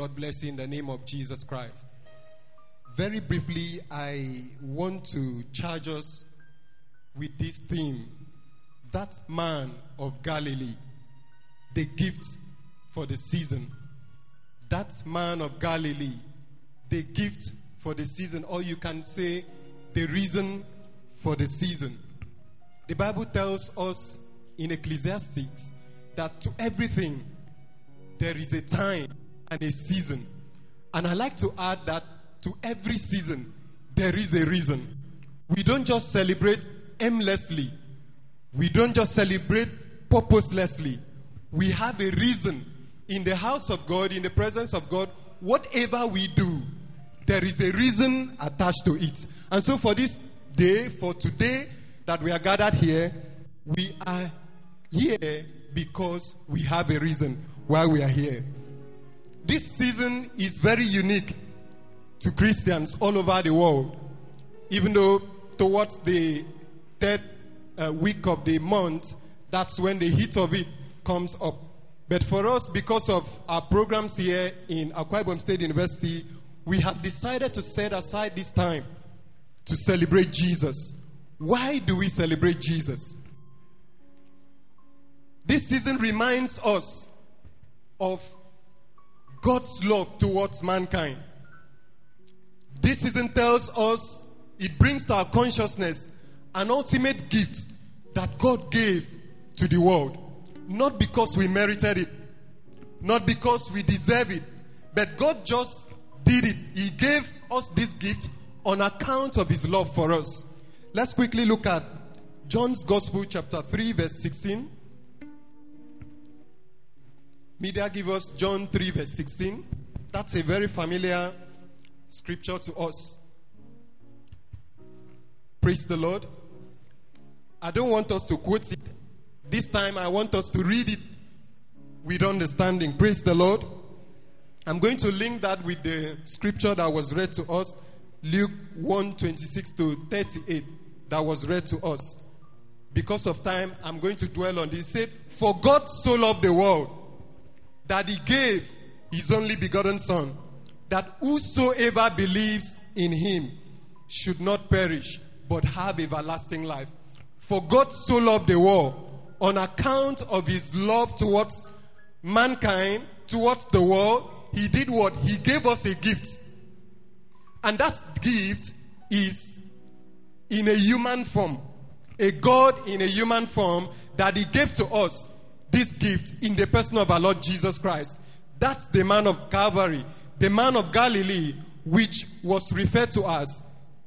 God bless you in the name of Jesus Christ. Very briefly, I want to charge us with this theme that man of Galilee, the gift for the season. That man of Galilee, the gift for the season, or you can say the reason for the season. The Bible tells us in Ecclesiastics that to everything there is a time and a season. And I like to add that to every season there is a reason. We don't just celebrate aimlessly, we don't just celebrate purposelessly. We have a reason in the house of God, in the presence of God. Whatever we do, there is a reason attached to it. And so, for this day, for today that we are gathered here, we are here because we have a reason why we are here. This season is very unique to Christians all over the world, even though towards the third uh, week of the month, that's when the heat of it comes up. But for us, because of our programs here in Akwa Ibom State University, we have decided to set aside this time to celebrate Jesus. Why do we celebrate Jesus? This season reminds us of God's love towards mankind. This season tells us, it brings to our consciousness an ultimate gift that God gave to the world. Not because we merited it, not because we deserve it, but God just did it. He gave us this gift on account of His love for us. Let's quickly look at John's Gospel, chapter 3, verse 16. Media give us John 3, verse 16. That's a very familiar scripture to us. Praise the Lord. I don't want us to quote it. This time I want us to read it with understanding. Praise the Lord. I'm going to link that with the scripture that was read to us, Luke 1 26 to 38, that was read to us. Because of time, I'm going to dwell on this. It said, For God so loved the world that he gave his only begotten Son, that whosoever believes in him should not perish, but have everlasting life. For God so loved the world on account of his love towards mankind, towards the world, he did what? He gave us a gift. And that gift is in a human form. A God in a human form that he gave to us this gift in the person of our Lord Jesus Christ. That's the man of Calvary, the man of Galilee, which was referred to as,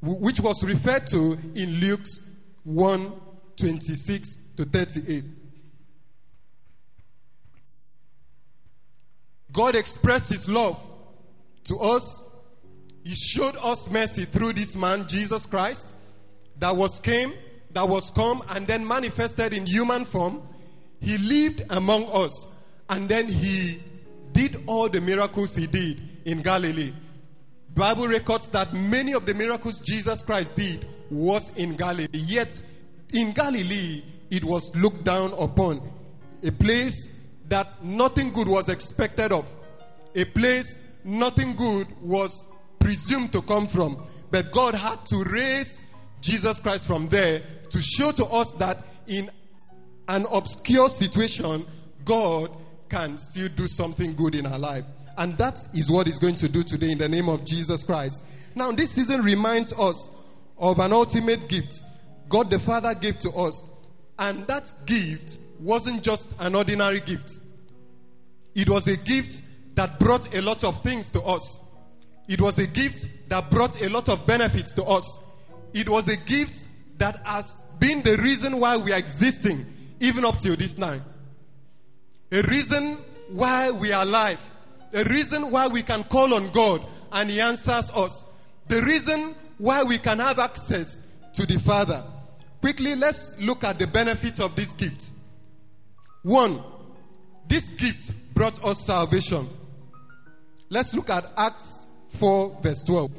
which was referred to in Luke's 1 26 to 38. God expressed his love to us. He showed us mercy through this man, Jesus Christ, that was came, that was come, and then manifested in human form. He lived among us, and then he did all the miracles he did in Galilee. Bible records that many of the miracles Jesus Christ did was in Galilee. Yet in Galilee, it was looked down upon. A place that nothing good was expected of. A place nothing good was presumed to come from. But God had to raise Jesus Christ from there to show to us that in an obscure situation, God can still do something good in our life. And that is what He's going to do today in the name of Jesus Christ. Now, this season reminds us of an ultimate gift God the Father gave to us. And that gift wasn't just an ordinary gift, it was a gift that brought a lot of things to us. It was a gift that brought a lot of benefits to us. It was a gift that has been the reason why we are existing even up till this time. A reason why we are alive. A reason why we can call on God and He answers us. The reason why we can have access to the Father. Quickly, let's look at the benefits of this gift. One, this gift brought us salvation. Let's look at Acts 4, verse 12.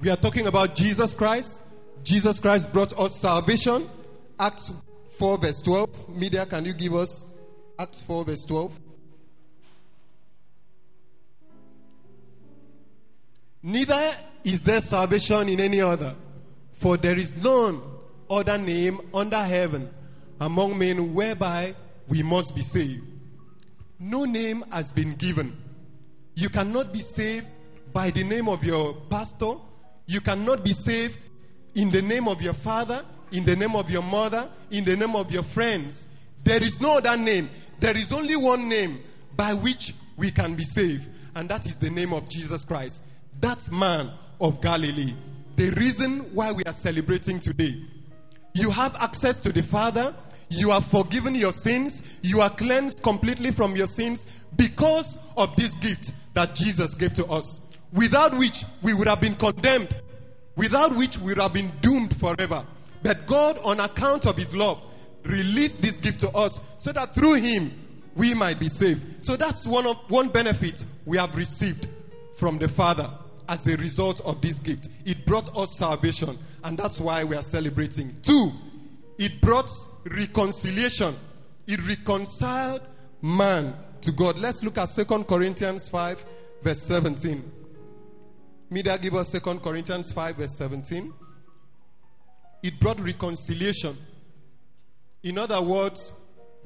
We are talking about Jesus Christ. Jesus Christ brought us salvation. Acts 4, verse 12. Media, can you give us Acts 4, verse 12. Neither is there salvation in any other, for there is none other name under heaven among men whereby we must be saved. No name has been given. You cannot be saved by the name of your pastor. You cannot be saved in the name of your father, in the name of your mother, in the name of your friends. There is no other name. There is only one name by which we can be saved, and that is the name of Jesus Christ. That man of Galilee. The reason why we are celebrating today. You have access to the Father. You are forgiven your sins. You are cleansed completely from your sins because of this gift that Jesus gave to us. Without which we would have been condemned. Without which we would have been doomed forever. But God, on account of His love, released this gift to us so that through Him we might be saved. So that's one of one benefit we have received from the Father as a result of this gift. It brought us salvation, and that's why we are celebrating. Two, it brought reconciliation. It reconciled man to God. Let's look at Second Corinthians 5, verse 17. Media give us Second Corinthians 5, verse 17. It brought reconciliation. In other words,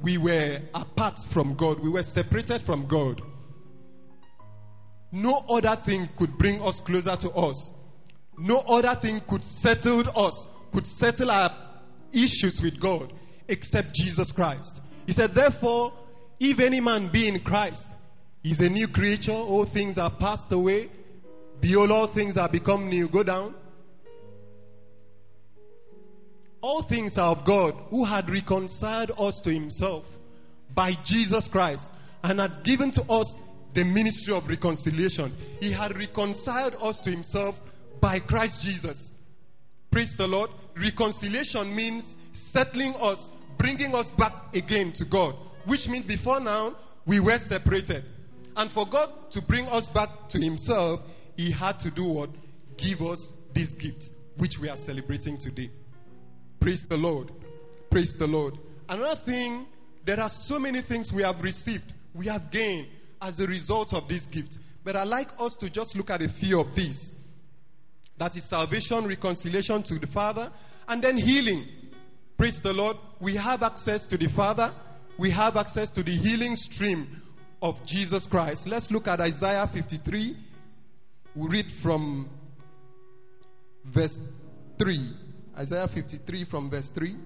we were apart from God, we were separated from God. No other thing could bring us closer to us. No other thing could settle us, could settle our issues with God except Jesus Christ. He said, Therefore, if any man be in Christ, he's a new creature, all things are passed away. Behold, all things are become new. Go down. All things are of God, who had reconciled us to himself by Jesus Christ and had given to us the ministry of reconciliation. He had reconciled us to himself by Christ Jesus. Praise the Lord. Reconciliation means settling us, bringing us back again to God, which means before now we were separated. And for God to bring us back to himself, he had to do what? Give us this gift, which we are celebrating today. Praise the Lord. Praise the Lord. Another thing, there are so many things we have received, we have gained as a result of this gift. But i like us to just look at a few of these. That is salvation, reconciliation to the Father, and then healing. Praise the Lord. We have access to the Father, we have access to the healing stream of Jesus Christ. Let's look at Isaiah 53. We read from verse 3. Isaiah 53 from verse 3.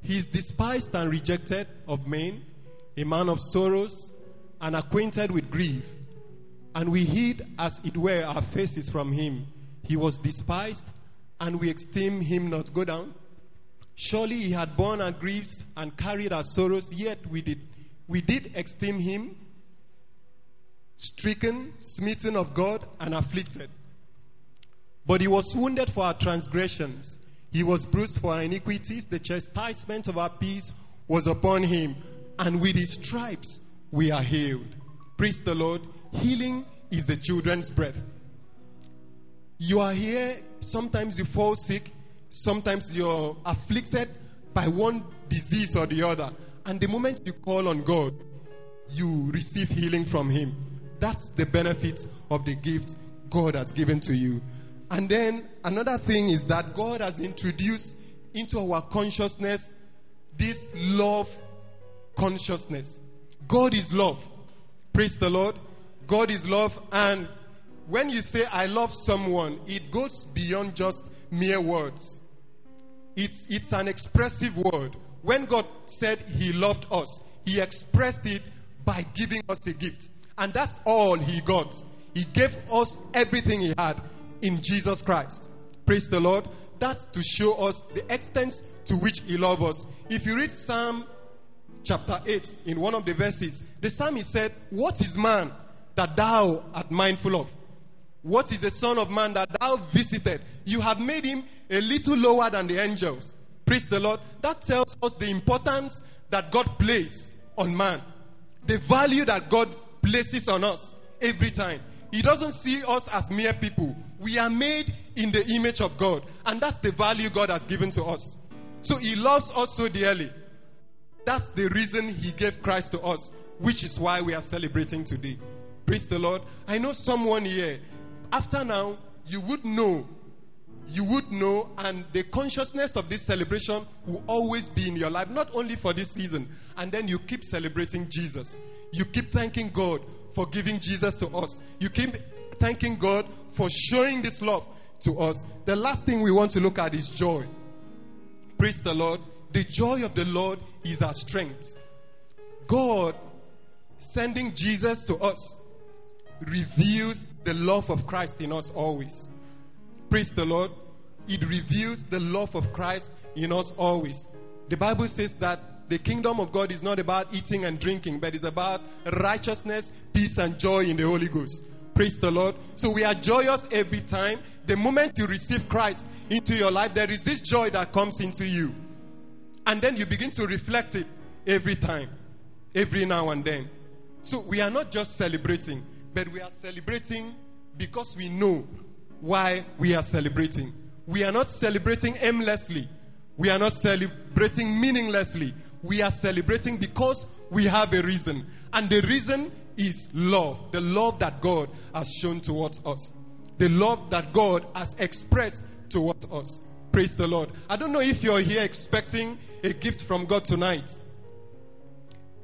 He is despised and rejected of men, a man of sorrows and acquainted with grief. And we hid, as it were, our faces from him. He was despised, and we esteemed him not. Go down. Surely he had borne our griefs and carried our sorrows, yet we did, we did esteem him stricken, smitten of God, and afflicted. But he was wounded for our transgressions he was bruised for our iniquities. The chastisement of our peace was upon him. And with his stripes we are healed. Praise the Lord. Healing is the children's breath. You are here, sometimes you fall sick, sometimes you're afflicted by one disease or the other. And the moment you call on God, you receive healing from Him. That's the benefit of the gift God has given to you. And then another thing is that God has introduced into our consciousness this love consciousness. God is love. Praise the Lord. God is love. And when you say, I love someone, it goes beyond just mere words. It's, it's an expressive word. When God said He loved us, He expressed it by giving us a gift. And that's all He got. He gave us everything He had in Jesus Christ. Praise the Lord. That's to show us the extent to which He loves us. If you read Psalm chapter 8 in one of the verses, the psalmist said, What is man that thou art mindful of? What is the Son of Man that thou visited? You have made him a little lower than the angels. Praise the Lord. That tells us the importance that God places on man, the value that God places on us every time. He doesn't see us as mere people. We are made in the image of God, and that's the value God has given to us. So He loves us so dearly. That's the reason He gave Christ to us, which is why we are celebrating today. Praise the Lord. I know someone here, after now, you would know, you would know, and the consciousness of this celebration will always be in your life, not only for this season. And then you keep celebrating Jesus. You keep thanking God for giving Jesus to us. You keep thanking God for showing this love to us. The last thing we want to look at is joy. Praise the Lord. The joy of the Lord is our strength. God sending Jesus to us reveals the love of Christ in us always. Praise the Lord. It reveals the love of Christ in us always. The Bible says that the kingdom of God is not about eating and drinking, but it's about righteousness, peace, and joy in the Holy Ghost. Praise the Lord. So we are joyous every time. The moment you receive Christ into your life, there is this joy that comes into you. And then you begin to reflect it every time, every now and then. So we are not just celebrating, but we are celebrating because we know why we are celebrating. We are not celebrating aimlessly. We are not celebrating meaninglessly. We are celebrating because we have a reason. And the reason is love. The love that God has shown towards us. The love that God has expressed towards us. Praise the Lord. I don't know if you're here expecting a gift from God tonight.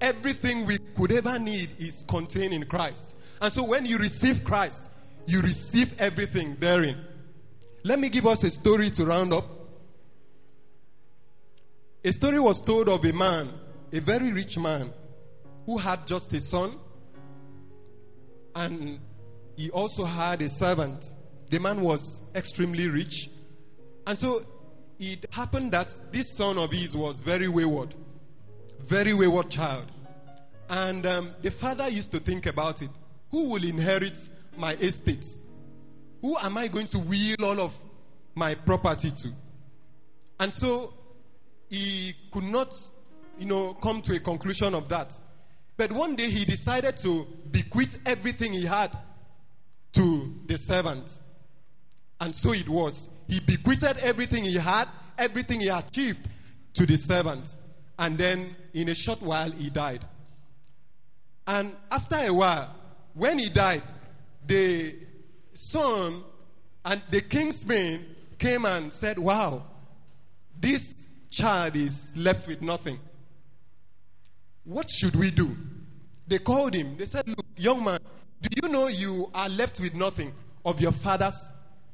Everything we could ever need is contained in Christ. And so when you receive Christ, you receive everything therein. Let me give us a story to round up. A story was told of a man, a very rich man, who had just a son, and he also had a servant. The man was extremely rich. And so it happened that this son of his was very wayward, very wayward child. And um, the father used to think about it who will inherit my estate? Who am I going to will all of my property to? And so he could not, you know, come to a conclusion of that. But one day he decided to bequeath everything he had to the servant. And so it was. He bequeathed everything he had, everything he achieved to the servant. And then in a short while he died. And after a while, when he died, the son and the king's men came and said, Wow, this child is left with nothing. What should we do? They called him. They said, Look, young man, do you know you are left with nothing of your father's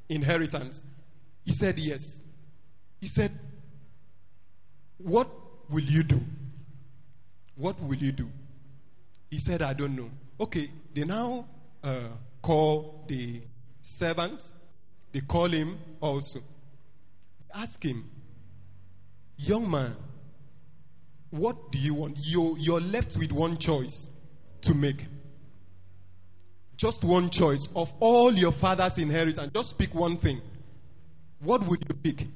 inheritance? He said, Yes. He said, What will you do? What will you do? He said, I don't know. Okay, they now uh, call the servant, they call him also. Ask him, young man, what do you want? You're, you're left with one choice to make. Just one choice of all your father's inheritance. Just pick one thing. What would you pick?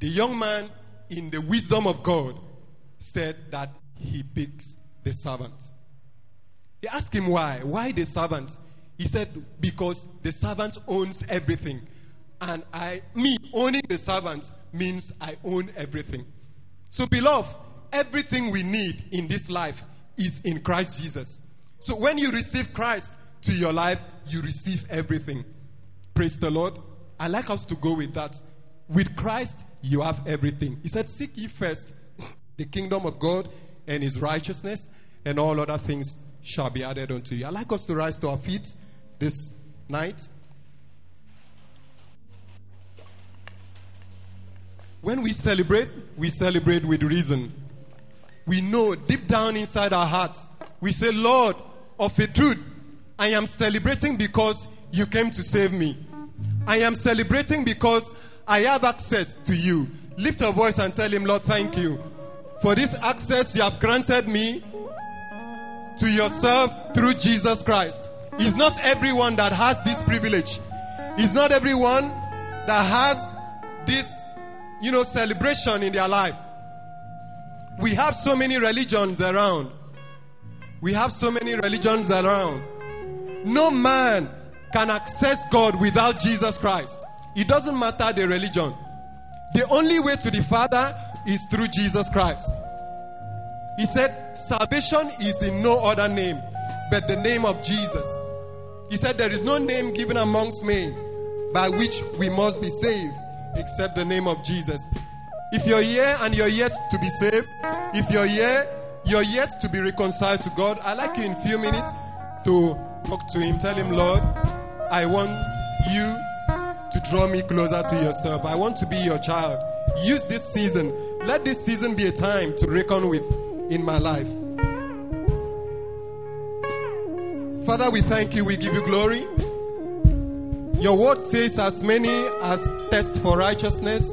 The young man, in the wisdom of God, said that he picks the servant. They asked him why. Why the servants? He said, because the servant owns everything. And I, me owning the servants means I own everything. So, beloved, everything we need in this life is in Christ Jesus. So, when you receive Christ to your life, you receive everything. Praise the Lord. I like us to go with that. With Christ, you have everything. He said, Seek ye first the kingdom of God and his righteousness, and all other things shall be added unto you. I'd like us to rise to our feet this night. When we celebrate, we celebrate with reason. We know deep down inside our hearts, we say, Lord, of a truth, I am celebrating because you came to save me. I am celebrating because I have access to you. Lift your voice and tell him, Lord, thank you for this access you have granted me to yourself through Jesus Christ. It's not everyone that has this privilege. It's not everyone that has this, you know, celebration in their life. We have so many religions around. We have so many religions around. No man can access God without Jesus Christ. It doesn't matter the religion. The only way to the Father is through Jesus Christ. He said, Salvation is in no other name but the name of Jesus. He said, There is no name given amongst men by which we must be saved except the name of Jesus. If you're here and you're yet to be saved, if you're here, you're yet to be reconciled to God, I'd like you in a few minutes to talk to Him. Tell Him, Lord, I want you to draw me closer to yourself. I want to be your child. Use this season. Let this season be a time to reckon with in my life. Father, we thank you. We give you glory. Your word says, as many as test for righteousness,